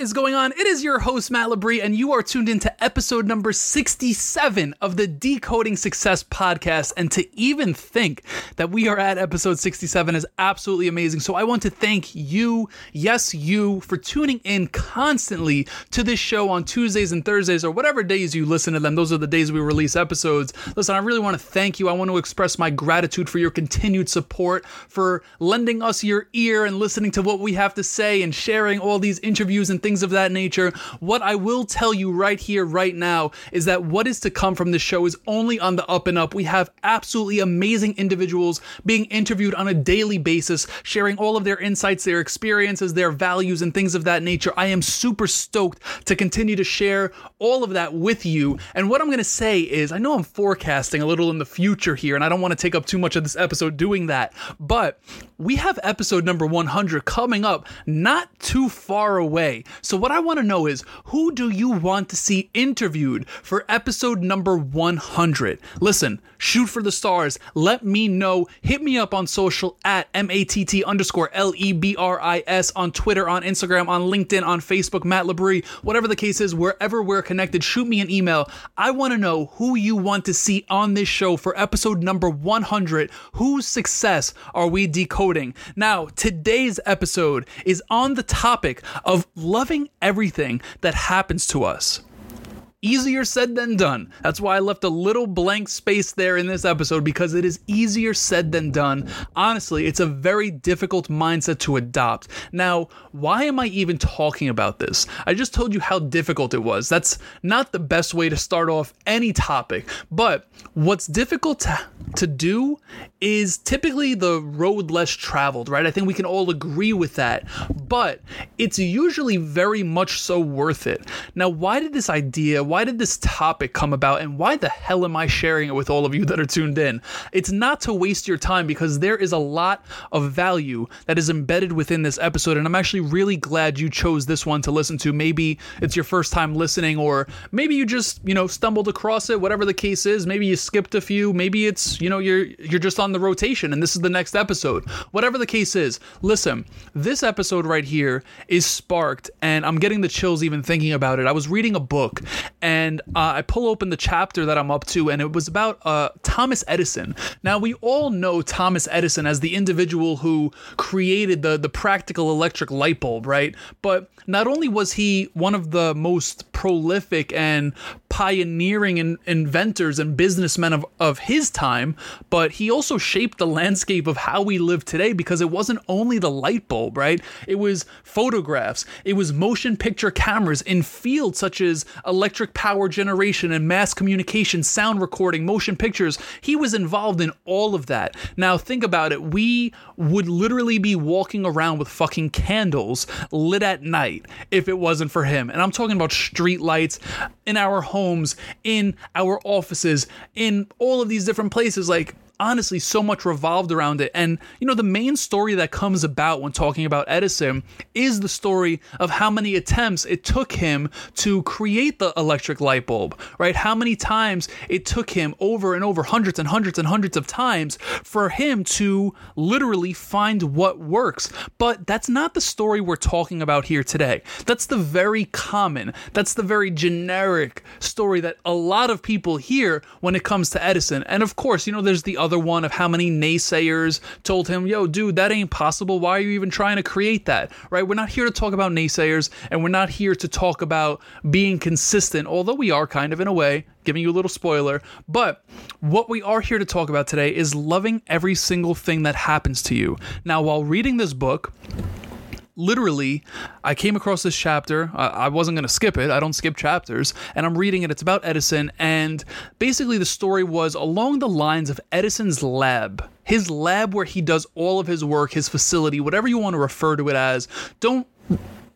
Is going on? It is your host, Matt Lebris, and you are tuned into episode number 67 of the Decoding Success podcast. And to even think that we are at episode 67 is absolutely amazing. So I want to thank you, yes, you, for tuning in constantly to this show on Tuesdays and Thursdays or whatever days you listen to them. Those are the days we release episodes. Listen, I really want to thank you. I want to express my gratitude for your continued support, for lending us your ear and listening to what we have to say and sharing all these interviews and things of that nature. What I will tell you right here, right now, is that what is to come from this show is only on the up and up. We have absolutely amazing individuals being interviewed on a daily basis, sharing all of their insights, their experiences, their values, and things of that nature. I am super stoked to continue to share all of that with you. And what I'm going to say is, I know I'm forecasting a little in the future here, and I don't want to take up too much of this episode doing that, but we have episode number 100 coming up not too far away. So, what I want to know is who do you want to see interviewed for episode number 100? Listen, shoot for the stars. Let me know. Hit me up on social at M-A-T-T underscore L-E-B-R-I-S on Twitter, on Instagram, on LinkedIn, on Facebook, Matt Lebris, whatever the case is, wherever we're connected, shoot me an email. I want to know who you want to see on this show for episode number 100. Whose success are we decoding? Now, today's episode is on the topic of loving everything that happens to us. Easier said than done. That's why I left a little blank space there in this episode because it is easier said than done. Honestly, it's a very difficult mindset to adopt. Now, why am I even talking about this? I just told you how difficult it was. That's not the best way to start off any topic. But what's difficult to, to do is typically the road less traveled, right? I think we can all agree with that. But it's usually very much so worth it. Now, why did this idea? Why did this topic come about and why the hell am I sharing it with all of you that are tuned in? It's not to waste your time because there is a lot of value that is embedded within this episode. And I'm actually really glad you chose this one to listen to. Maybe it's your first time listening, or maybe you just, you know, stumbled across it, whatever the case is. Maybe you skipped a few. Maybe it's, you know, you're you're just on the rotation and this is the next episode. Whatever the case is, listen, this episode right here is sparked, and I'm getting the chills even thinking about it. I was reading a book and uh, I pull open the chapter that I'm up to, and it was about uh, Thomas Edison. Now we all know Thomas Edison as the individual who created the the practical electric light bulb, right? But not only was he one of the most prolific and pioneering in, inventors and businessmen of, of his time, but he also shaped the landscape of how we live today because it wasn't only the light bulb, right? It was photographs, it was motion picture cameras in fields such as electric power generation and mass communication, sound recording, motion pictures. He was involved in all of that. Now, think about it. We would literally be walking around with fucking candles lit at night if it wasn't for him. And I'm talking about street lights in our homes, in our offices, in all of these different places. Like, honestly so much revolved around it. And, you know, the main story that comes about when talking about Edison is the story of how many attempts it took him to create the electric light bulb, right? How many times it took him over and over, hundreds and hundreds and hundreds of times for him to literally find what works. But that's not the story we're talking about here today. That's the very common, that's the very generic story that a lot of people hear when it comes to Edison. And of course, you know, there's the other another one of how many naysayers told him, yo, dude, that ain't possible. Why are you even trying to create that? Right? We're not here to talk about naysayers and we're not here to talk about being consistent, although we are kind of in a way, giving you a little spoiler. But what we are here to talk about today is loving every single thing that happens to you. Now, while reading this book, literally, I came across this chapter. I, I wasn't going to skip it. I don't skip chapters. And I'm reading it. It's about Edison. And basically, the story was along the lines of Edison's lab. His lab where he does all of his work, his facility, whatever you want to refer to it as. Don't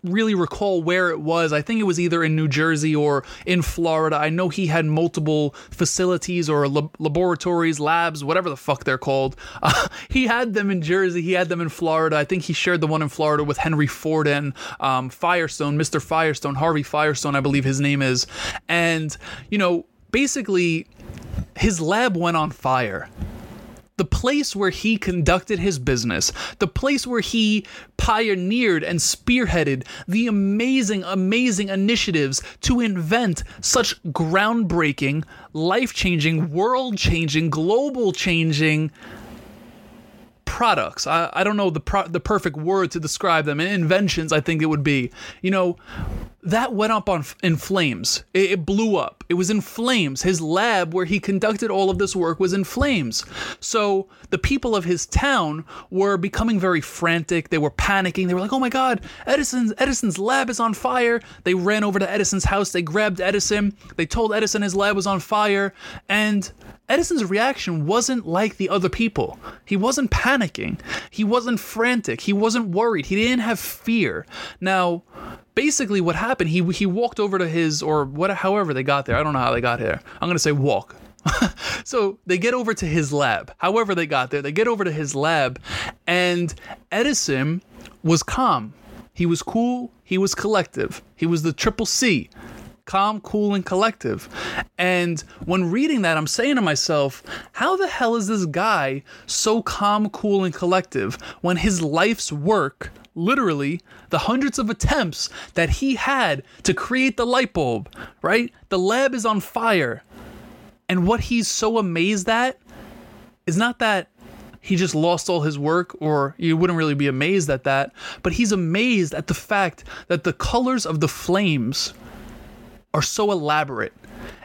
really recall where it was. I think it was either in New Jersey or in Florida. I know he had multiple facilities or lab- laboratories, labs, whatever the fuck they're called. Uh, he had them in Jersey. He had them in Florida. I think he shared the one in Florida with Henry Ford and um, Firestone, Mr. Firestone, Harvey Firestone, I believe his name is. And, you know, basically, his lab went on fire the place where he conducted his business, the place where he pioneered and spearheaded the amazing, amazing initiatives to invent such groundbreaking, life changing, world changing, global changing products. I, I don't know the pro- the perfect word to describe them. Inventions, I think it would be. You know, that went up on in flames. It, it, blew up. It was in flames. His lab where he conducted all of this work was in flames. So the people of his town were becoming very frantic. They were panicking. They were like, "Oh my God, Edison's Edison's lab is on fire!" They ran over to Edison's house. They grabbed Edison. They told Edison his lab was on fire, and Edison's reaction wasn't like the other people. He wasn't panicking. He wasn't frantic. He wasn't worried. He didn't have fear. Now, basically what happened, he he walked over to his or what however they got there. I don't know how they got here. I'm going to say walk. so they get over to his lab. However they got there, they get over to his lab and Edison was calm. He was cool, he was collective. He was the triple C calm, cool, and collective. And when reading that, I'm saying to myself, how the hell is this guy so calm, cool, and collective when his life's work, literally, the hundreds of attempts that he had to create the light bulb, right? The lab is on fire. And what he's so amazed at is not that he just lost all his work, or you wouldn't really be amazed at that, but he's amazed at the fact that the colors of the flames are so elaborate.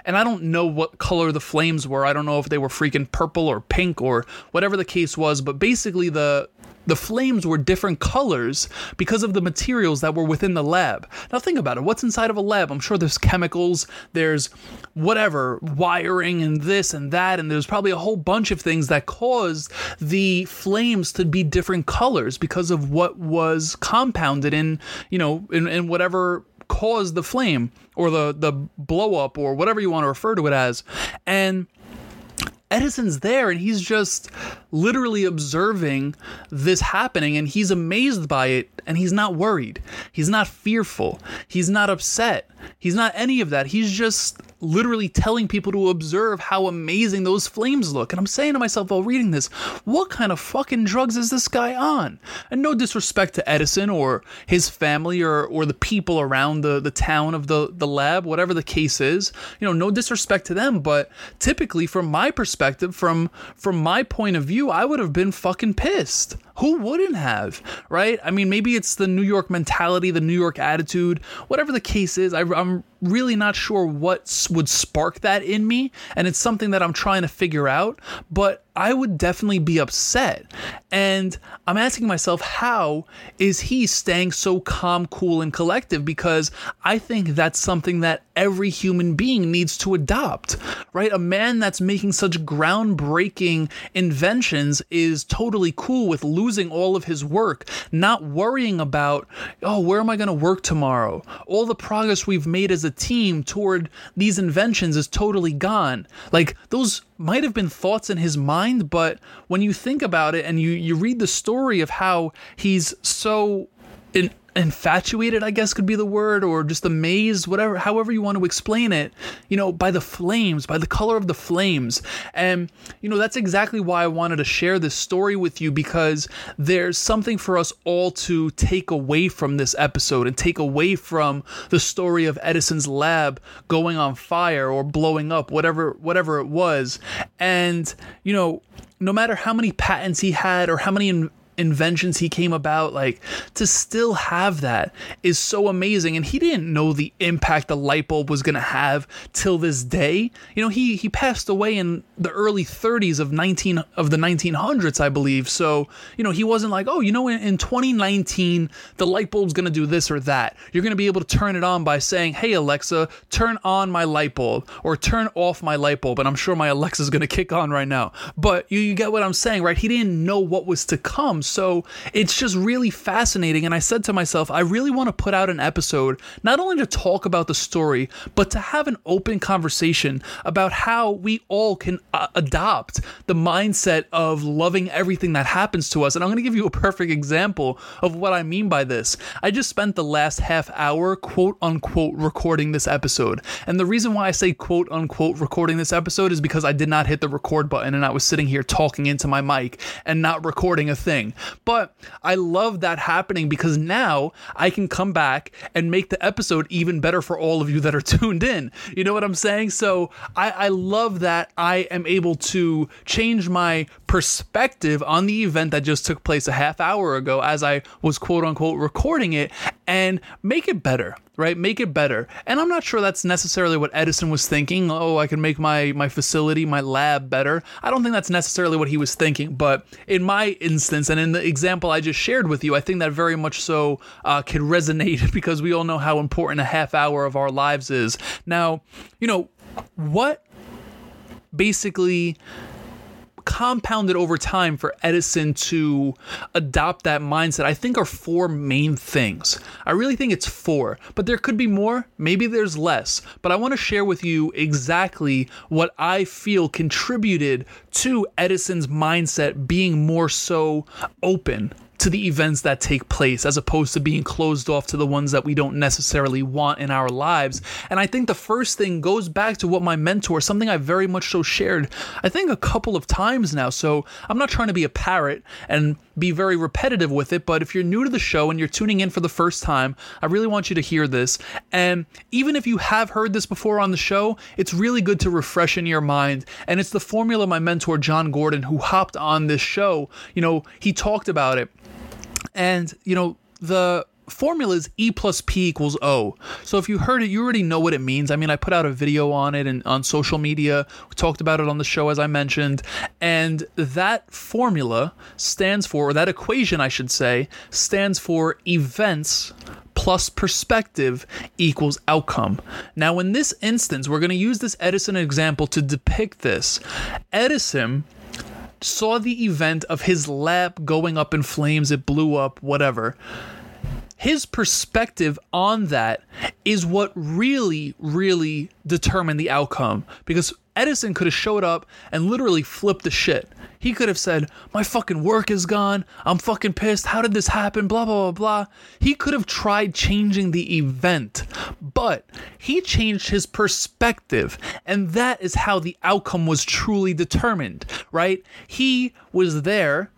And I don't know what color the flames were. I don't know if they were freaking purple or pink or whatever the case was, but basically the the flames were different colors because of the materials that were within the lab. Now think about it. What's inside of a lab? I'm sure there's chemicals, there's whatever, wiring and this and that and there's probably a whole bunch of things that caused the flames to be different colors because of what was compounded in, you know, in, in whatever caused the flame or the the blow up or whatever you want to refer to it as and Edison's there and he's just literally observing this happening and he's amazed by it and he's not worried. He's not fearful. He's not upset. He's not any of that. He's just literally telling people to observe how amazing those flames look. And I'm saying to myself while reading this, what kind of fucking drugs is this guy on? And no disrespect to Edison or his family or, or the people around the, the town of the, the lab, whatever the case is. You know, no disrespect to them, but typically from my perspective, from from my point of view, I would have been fucking pissed. Who wouldn't have, right? I mean, maybe it's the New York mentality, the New York attitude, whatever the case is. I, am really not sure what would spark that in me, and it's something that I'm trying to figure out. But I would definitely be upset. And I'm asking myself, how is he staying so calm, cool, and collective? Because I think that's something that every human being needs to adopt, right? A man that's making such groundbreaking inventions is totally cool with losing all of his work, not worrying about, oh, where am I going to work tomorrow? All the progress we've made as a team toward these inventions is totally gone. Like, those might have been thoughts in his mind, but when you think about it and you, you read the story of how he's so in, infatuated, I guess could be the word, or just amazed, whatever, however you want to explain it, you know, by the flames, by the color of the flames. And, you know, that's exactly why I wanted to share this story with you because there's something for us all to take away from this episode and take away from the story of Edison's lab going on fire or blowing up, whatever, whatever it was. And, you know, no matter how many patents he had or how many inventions he came about, like to still have that is so amazing. And he didn't know the impact the light bulb was gonna have till this day. You know, he he passed away in the early 30s of 19 of the 1900s, I believe. So you know, he wasn't like, oh, you know, in, in 2019 the light bulb's gonna do this or that. You're gonna be able to turn it on by saying, hey Alexa, turn on my light bulb or turn off my light bulb. And I'm sure my Alexa's gonna kick on right now. But you, you get what I'm saying, right? He didn't know what was to come. So it's just really fascinating. And I said to myself, I really want to put out an episode, not only to talk about the story, but to have an open conversation about how we all can uh, adopt the mindset of loving everything that happens to us. And I'm going to give you a perfect example of what I mean by this. I just spent the last half hour, quote unquote, recording this episode. And the reason why I say quote unquote recording this episode is because I did not hit the record button and I was sitting here talking into my mic and not recording a thing. But I love that happening because now I can come back and make the episode even better for all of you that are tuned in. You know what I'm saying? So I, I love that I am able to change my perspective on the event that just took place a half hour ago as I was quote unquote recording it and make it better right? Make it better. And i'm not sure that's necessarily what edison was thinking. Oh i can make my my facility my lab better. I don't think that's necessarily what he was thinking. But in my instance and in the example i just shared with you i think that very much so uh, can resonate because we all know how important a half hour of our lives is. Now you know what basically compounded over time for Edison to adopt that mindset, I think are four main things. I really think it's four, but there could be more. Maybe there's less. But I want to share with you exactly what I feel contributed to Edison's mindset being more so open to the events that take place as opposed to being closed off to the ones that we don't necessarily want in our lives. And I think the first thing goes back to what my mentor, something I very much so shared, I think a couple of times now. So I'm not trying to be a parrot and be very repetitive with it, but if you're new to the show and you're tuning in for the first time, I really want you to hear this. And even if you have heard this before on the show, it's really good to refresh in your mind. And it's the formula my mentor, Jon Gordon, who hopped on this show, you know, he talked about it. And, you know, the formula is E plus P equals O. So if you heard it, you already know what it means. I mean, I put out a video on it and on social media. We talked about it on the show, as I mentioned. And that formula stands for, or that equation, I should say, stands for events plus perspective equals outcome. Now, in this instance, we're going to use this Edison example to depict this. Edison saw the event of his lab going up in flames, it blew up, whatever. His perspective on that is what really, really determined the outcome because Edison could have showed up and literally flipped the shit. He could have said, My fucking work is gone. I'm fucking pissed. How did this happen? Blah, blah, blah, blah. He could have tried changing the event, but he changed his perspective. And that is how the outcome was truly determined, right? He was there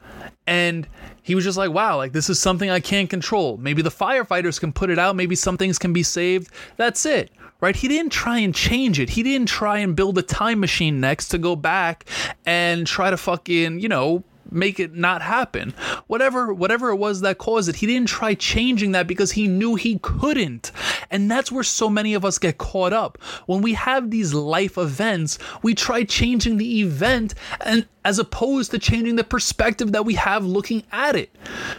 and he was just like, wow, like this is something I can't control. Maybe the firefighters can put it out. Maybe some things can be saved. That's it right? He didn't try and change it. He didn't try and build a time machine next to go back and try to fucking, you know, make it not happen. Whatever whatever it was that caused it, he didn't try changing that because he knew he couldn't. And that's where so many of us get caught up. When we have these life events, we try changing the event and as opposed to changing the perspective that we have looking at it.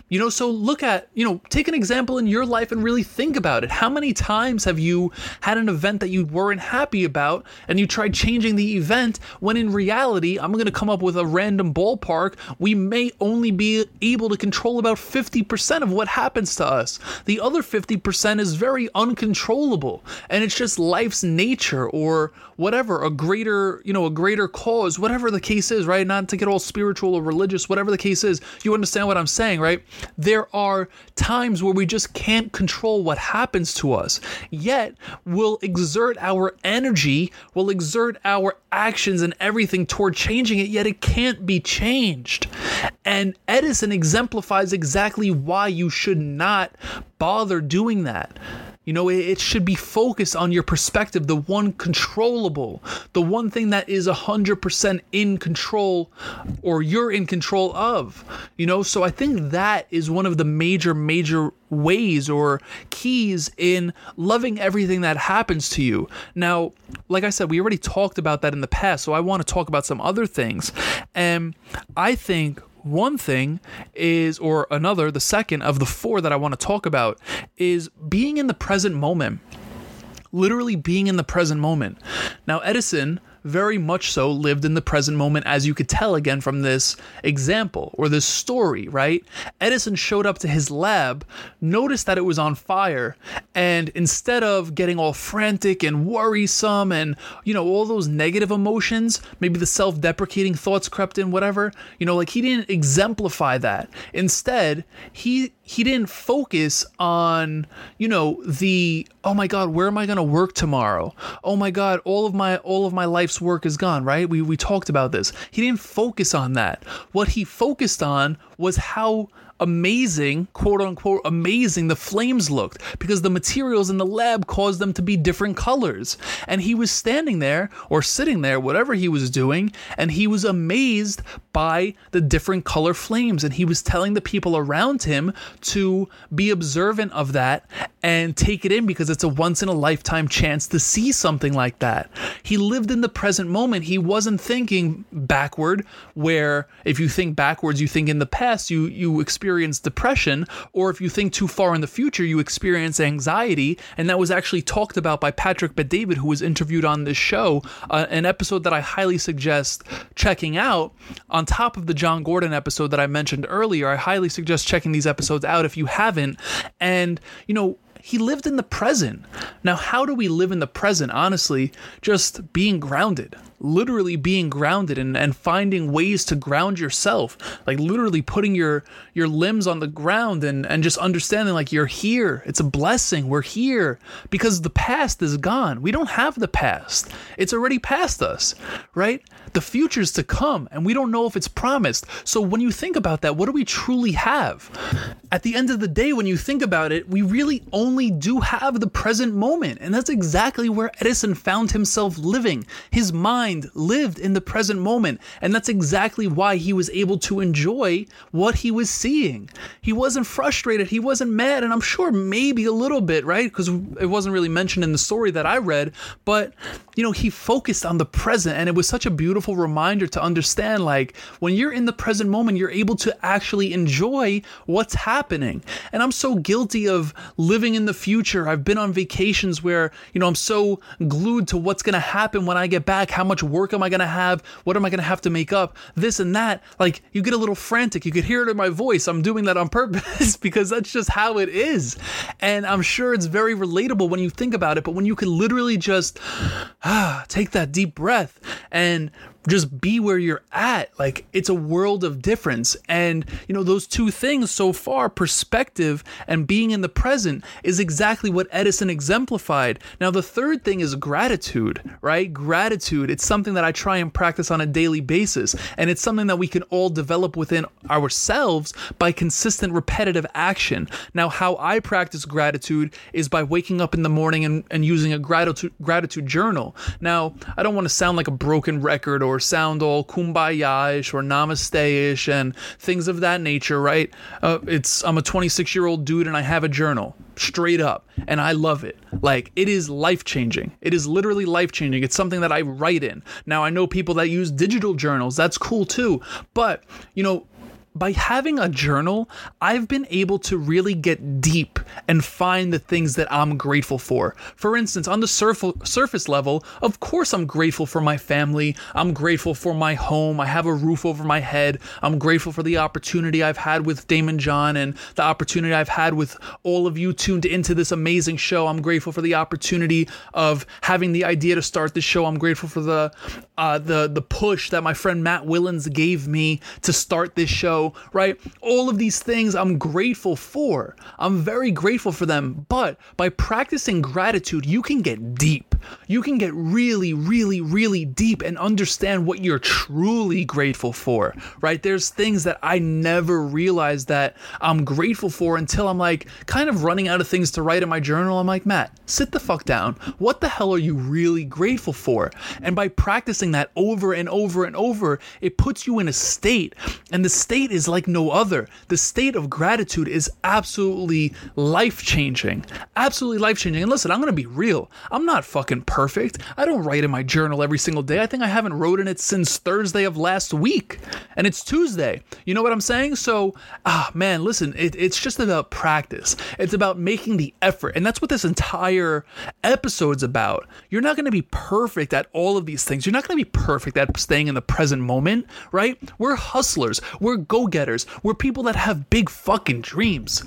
You know, so look at, you know, take an example in your life and really think about it. How many times have you had an event that you weren't happy about and you tried changing the event when in reality, I'm going to come up with a random ballpark, we may only be able to control about 50% of what happens to us. The other 50% is very uncontrollable and it's just life's nature or whatever, a greater, you know, a greater cause, whatever the case is, right? Not to get all spiritual or religious, whatever the case is, you understand what I'm saying, right? There are times where we just can't control what happens to us, yet we'll exert our energy, we'll exert our actions and everything toward changing it, yet it can't be changed. And Edison exemplifies exactly why you should not bother doing that. You know, it, should be focused on your perspective, the one controllable, the one thing that is 100% in control or you're in control of. You know, so I think that is one of the major, major ways or keys in loving everything that happens to you. Now, like I said, we already talked about that in the past, so I want to talk about some other things. And I think one thing is, or another, the second of the four that I want to talk about is being in the present moment. Literally being in the present moment. Now, Edison very much so lived in the present moment, as you could tell again from this example or this story, right? Edison showed up to his lab, noticed that it was on fire, and instead of getting all frantic and worrisome and, you know, all those negative emotions, maybe the self deprecating thoughts crept in, whatever, you know, like he didn't exemplify that. Instead, he he didn't focus on you know the oh my god where am i going to work tomorrow? Oh my god all of my all of my life's work is gone right? We we talked about this. He didn't focus on that. What he focused on was how amazing, quote unquote, amazing the flames looked because the materials in the lab caused them to be different colors. And he was standing there or sitting there, whatever he was doing, and he was amazed by the different color flames. And he was telling the people around him to be observant of that and take it in because it's a once in a lifetime chance to see something like that. He lived in the present moment. He wasn't thinking backward, where if you think backwards, you think in the past, you, you experience depression, or if you think too far in the future, you experience anxiety. And that was actually talked about by Patrick Bet-David, who was interviewed on this show, uh, an episode that I highly suggest checking out. On top of the Jon Gordon episode that I mentioned earlier, I highly suggest checking these episodes out if you haven't. And, you know, he lived in the present. Now, how do we live in the present? Honestly, just being grounded, literally being grounded and, and finding ways to ground yourself, like literally putting your your limbs on the ground and, and just understanding like you're here. It's a blessing. We're here because the past is gone. We don't have the past. It's already past us, right? The future's to come and we don't know if it's promised. So when you think about that, what do we truly have? At the end of the day, when you think about it, we really only only do have the present moment. And that's exactly where Edison found himself living. His mind lived in the present moment. And that's exactly why he was able to enjoy what he was seeing. He wasn't frustrated. He wasn't mad. And I'm sure maybe a little bit, right? Because it wasn't really mentioned in the story that I read. But, you know, he focused on the present. And it was such a beautiful reminder to understand like when you're in the present moment, you're able to actually enjoy what's happening. And I'm so guilty of living in in the future. I've been on vacations where, you know, I'm so glued to what's going to happen when I get back. How much work am I going to have? What am I going to have to make up? This and that. Like, you get a little frantic. You could hear it in my voice. I'm doing that on purpose because that's just how it is. And I'm sure it's very relatable when you think about it. But when you can literally just ah, take that deep breath and just be where you're at. Like it's a world of difference. And, you know, those two things so far, perspective and being in the present, is exactly what Edison exemplified. Now, the third thing is gratitude, right? Gratitude. It's something that I try and practice on a daily basis. And it's something that we can all develop within ourselves by consistent, repetitive action. Now, how I practice gratitude is by waking up in the morning and, and using a gratitude, gratitude journal. Now, I don't want to sound like a broken record or or sound all kumbaya-ish or namaste-ish and things of that nature, right? Uh, it's I'm a 26 year old dude and I have a journal, straight up, and I love it. Like it is life changing. It is literally life changing. It's something that I write in. Now I know people that use digital journals. That's cool too. But you know, by having a journal, I've been able to really get deep and find the things that I'm grateful for. For instance, on the surf- surface level, of course, I'm grateful for my family. I'm grateful for my home. I have a roof over my head. I'm grateful for the opportunity I've had with Daymond John and the opportunity I've had with all of you tuned into this amazing show. I'm grateful for the opportunity of having the idea to start this show. I'm grateful for the uh, the the push that my friend Matt Willens gave me to start this show right? All of these things I'm grateful for. I'm very grateful for them. But by practicing gratitude, you can get deep. You can get really, really, really deep and understand what you're truly grateful for, right? There's things that I never realized that I'm grateful for until I'm like kind of running out of things to write in my journal. I'm like, Matt, sit the fuck down. What the hell are you really grateful for? And by practicing that over and over and over, it puts you in a state. And the state is like no other. The state of gratitude is absolutely life changing. Absolutely life changing. And listen, I'm going to be real. I'm not fucking perfect. I don't write in my journal every single day. I think I haven't wrote in it since Thursday of last week. And it's Tuesday. You know what I'm saying? So, ah, man, listen, it, it's just about practice. It's about making the effort. And that's what this entire entire episode's about. You're not going to be perfect at all of these things. You're not going to be perfect at staying in the present moment, right? We're hustlers. We're go getters. We're people that have big fucking dreams.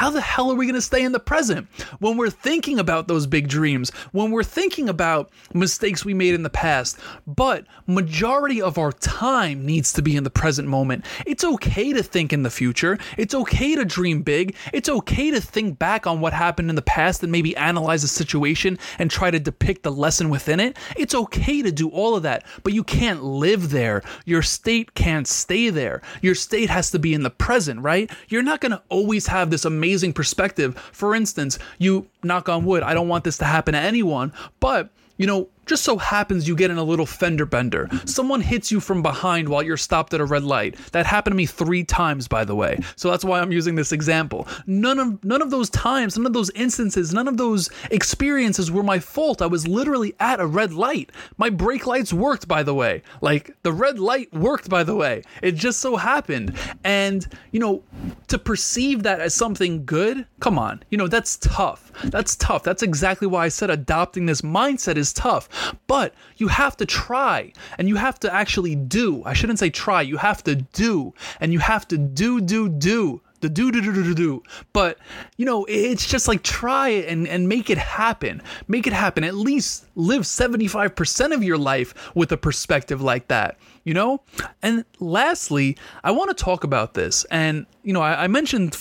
How the hell are we going to stay in the present when we're thinking about those big dreams, when we're thinking about mistakes we made in the past? But majority of our time needs to be in the present moment. It's okay to think in the future. It's okay to dream big. It's okay to think back on what happened in the past and maybe analyze a situation and try to depict the lesson within it. It's okay to do all of that, but you can't live there. Your state can't stay there. Your state has to be in the present, right? You're not going to always have this amazing amazing perspective. For instance, you knock on wood, I don't want this to happen to anyone, but you know, just so happens you get in a little fender bender. Someone hits you from behind while you're stopped at a red light. That happened to me 3 times by the way. So that's why I'm using this example. None of none of those times, none of those instances, none of those experiences were my fault. I was literally at a red light. My brake lights worked by the way. Like the red light worked by the way. It just so happened. And you know, to perceive that as something good, come on. You know, that's tough. That's tough. That's exactly why I said adopting this mindset is tough but you have to try and you have to actually do. I shouldn't say try, you have to do. And you have to do, do, do the do do do do do but you know it's just like try it and and make it happen make it happen at least live 75% of your life with a perspective like that you know and lastly i want to talk about this and you know i, I mentioned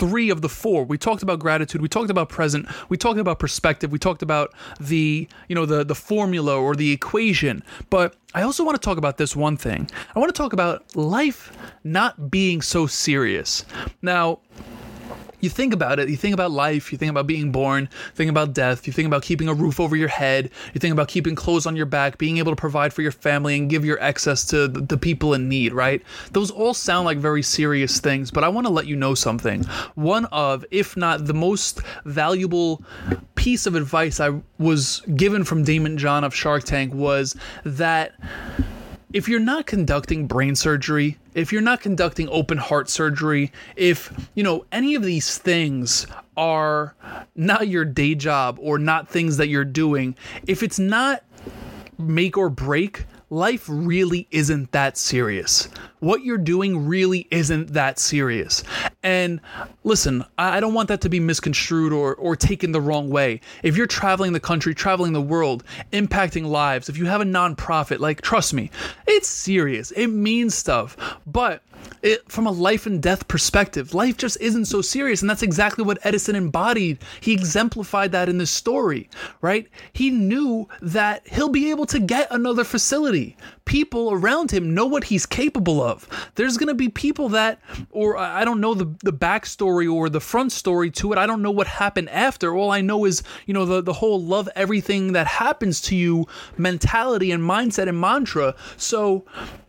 three of the four. We talked about gratitude, we talked about present, we talked about perspective, we talked about the, you know, the the formula or the equation. But I also want to talk about this one thing. I want to talk about life not being so serious. Now, you think about it, you think about life, you think about being born, think about death, you think about keeping a roof over your head, you think about keeping clothes on your back, being able to provide for your family and give your excess to the people in need, right? Those all sound like very serious things, but I want to let you know something. One of, if not the most valuable piece of advice I was given from Daymond John of Shark Tank was that if you're not conducting brain surgery, if you're not conducting open heart surgery, if, you know, any of these things are not your day job or not things that you're doing, if it's not make or break, life really isn't that serious. What you're doing really isn't that serious. And listen, I don't want that to be misconstrued or, or taken the wrong way. If you're traveling the country, traveling the world, impacting lives, if you have a nonprofit, like, trust me, it's serious. It means stuff. But it, from a life and death perspective, life just isn't so serious. And that's exactly what Edison embodied. He exemplified that in this story, right? He knew that he'll be able to get another facility. People around him know what he's capable of. There's going to be people that, or I don't know the, the backstory or the front story to it. I don't know what happened after. All I know is, you know, the, the whole love everything that happens to you mentality and mindset and mantra. So,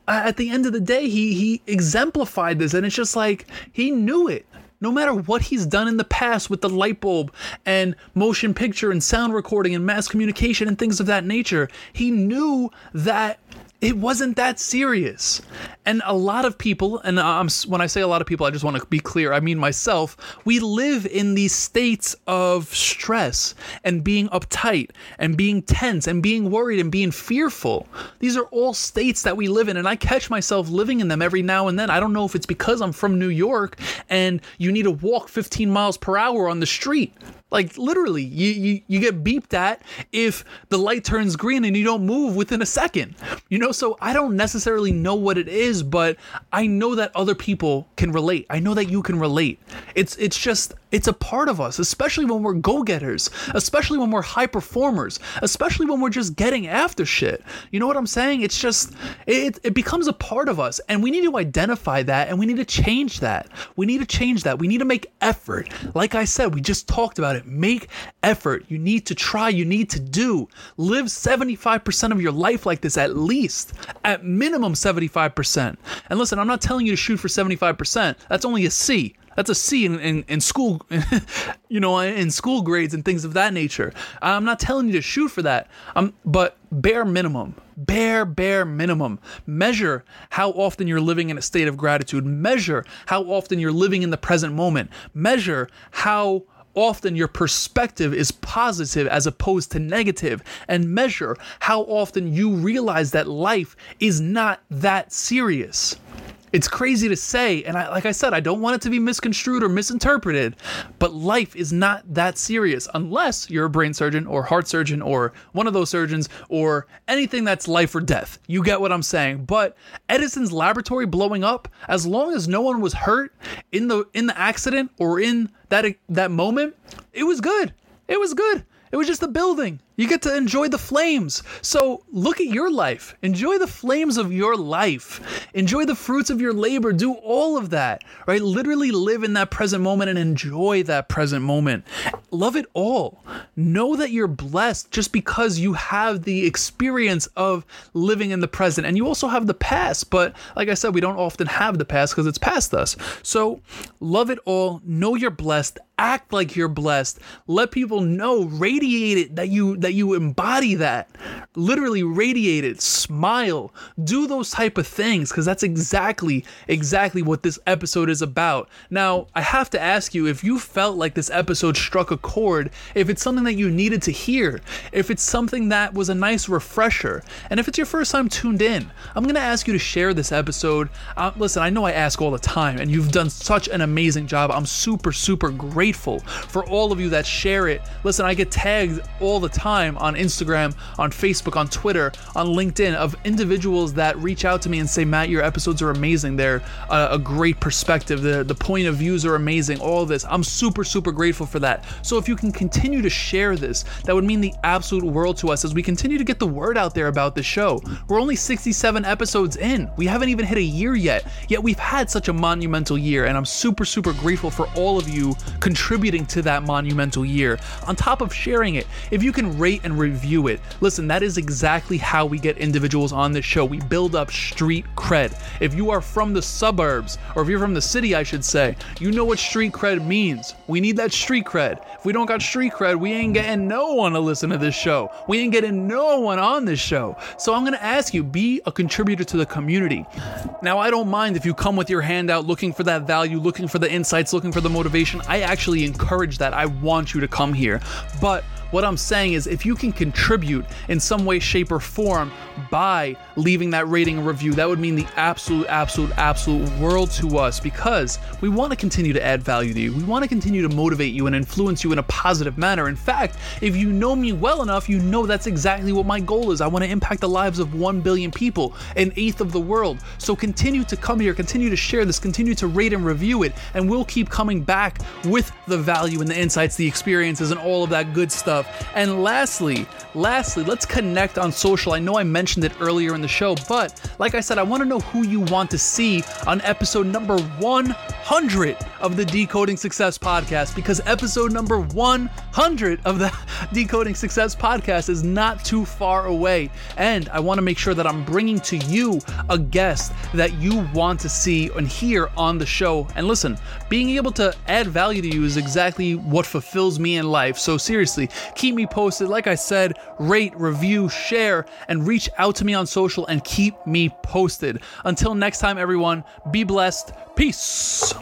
at the end of the day, he he exemplified this, and it's just like he knew it. No matter what he's done in the past with the light bulb and motion picture and sound recording and mass communication and things of that nature, he knew that it wasn't that serious. And a lot of people, and when I say a lot of people, I just want to be clear, I mean myself, we live in these states of stress and being uptight and being tense and being worried and being fearful. These are all states that we live in, and I catch myself living in them every now and then. I don't know if it's because I'm from New York and you need to walk 15 miles per hour on the street. Like literally, you, you you get beeped at if the light turns green and you don't move within a second. You know, so I don't necessarily know what it is, but I know that other people can relate. I know that you can relate. It's it's just it's a part of us, especially when we're go-getters, especially when we're high performers, especially when we're just getting after shit. You know what I'm saying? It's just it it becomes a part of us and we need to identify that and we need to change that. We need to change that. We need to make effort. Like I said, we just talked about it it. Make effort. You need to try. You need to do. Live 75% of your life like this, at least. At minimum 75%. And listen, I'm not telling you to shoot for 75%. That's only a C. That's a C in, in, in school, you know, in school grades and things of that nature. I'm not telling you to shoot for that. Um, but bare minimum, bare, bare minimum. Measure how often you're living in a state of gratitude. Measure how often you're living in the present moment. Measure how often your perspective is positive as opposed to negative, and measure how often you realize that life is not that serious. It's crazy to say, and I, like I said, I don't want it to be misconstrued or misinterpreted, but life is not that serious unless you're a brain surgeon or heart surgeon or one of those surgeons or anything that's life or death. You get what I'm saying. But Edison's laboratory blowing up, as long as no one was hurt in the in the accident or in that that moment, it was good. It was good. It was just the building. You get to enjoy the flames. So look at your life. Enjoy the flames of your life. Enjoy the fruits of your labor. Do all of that, right? Literally live in that present moment and enjoy that present moment. Love it all. Know that you're blessed just because you have the experience of living in the present. And you also have the past. But like I said, we don't often have the past because it's past us. So love it all. Know you're blessed. Act like you're blessed. Let people know, radiate it that you that you embody that literally radiate it smile. Do those type of things because that's exactly exactly what this episode is about. Now i have to ask you if you felt like this episode struck a chord if it's something that you needed to hear if it's something that was a nice refresher and if it's your first time tuned in i'm to ask you to share this episode. Uh, listen i know i ask all the time and you've done such an amazing job. I'm super super grateful for all of you that share it. Listen i get tagged all the time time on Instagram, on Facebook, on Twitter, on LinkedIn of individuals that reach out to me and say, Matt, your episodes are amazing. They're a, a great perspective. The, the point of views are amazing. All this. I'm super, super grateful for that. So if you can continue to share this, that would mean the absolute world to us as we continue to get the word out there about the show. We're only 67 episodes in. We haven't even hit a year yet, yet we've had such a monumental year, and I'm super, super grateful for all of you contributing to that monumental year. On top of sharing it, if you can rate and review it. Listen, that is exactly how we get individuals on this show. We build up street cred. If you are from the suburbs, or if you're from the city, I should say, you know what street cred means. We need that street cred. If we don't got street cred, we ain't getting no one to listen to this show. We ain't getting no one on this show. So I'm gonna ask you, be a contributor to the community. Now, I don't mind if you come with your hand out looking for that value, looking for the insights, looking for the motivation. I actually encourage that. I want you to come here. But what I'm saying is, if you can contribute in some way, shape, or form by leaving that rating and review, that would mean the absolute, absolute, absolute world to us because we want to continue to add value to you. We want to continue to motivate you and influence you in a positive manner. In fact, if you know me well enough, you know that's exactly what my goal is. I want to impact the lives of 1 billion people, an eighth of the world. So continue to come here, continue to share this, continue to rate and review it, and we'll keep coming back with the value and the insights, the experiences, and all of that good And lastly, lastly, let's connect on social. I know I mentioned it earlier in the show, but like I said, I want to know who you want to see on episode number 100 of the Decoding Success podcast because episode number 100 of the Decoding Success podcast is not too far away. And I want to make sure that I'm bringing to you a guest that you want to see and hear on the show. And listen, being able to add value to you is exactly what fulfills me in life. So seriously, keep me posted. Like I said, rate, review, share, and reach out to me on social and keep me posted. Until next time, everyone, be blessed. Peace.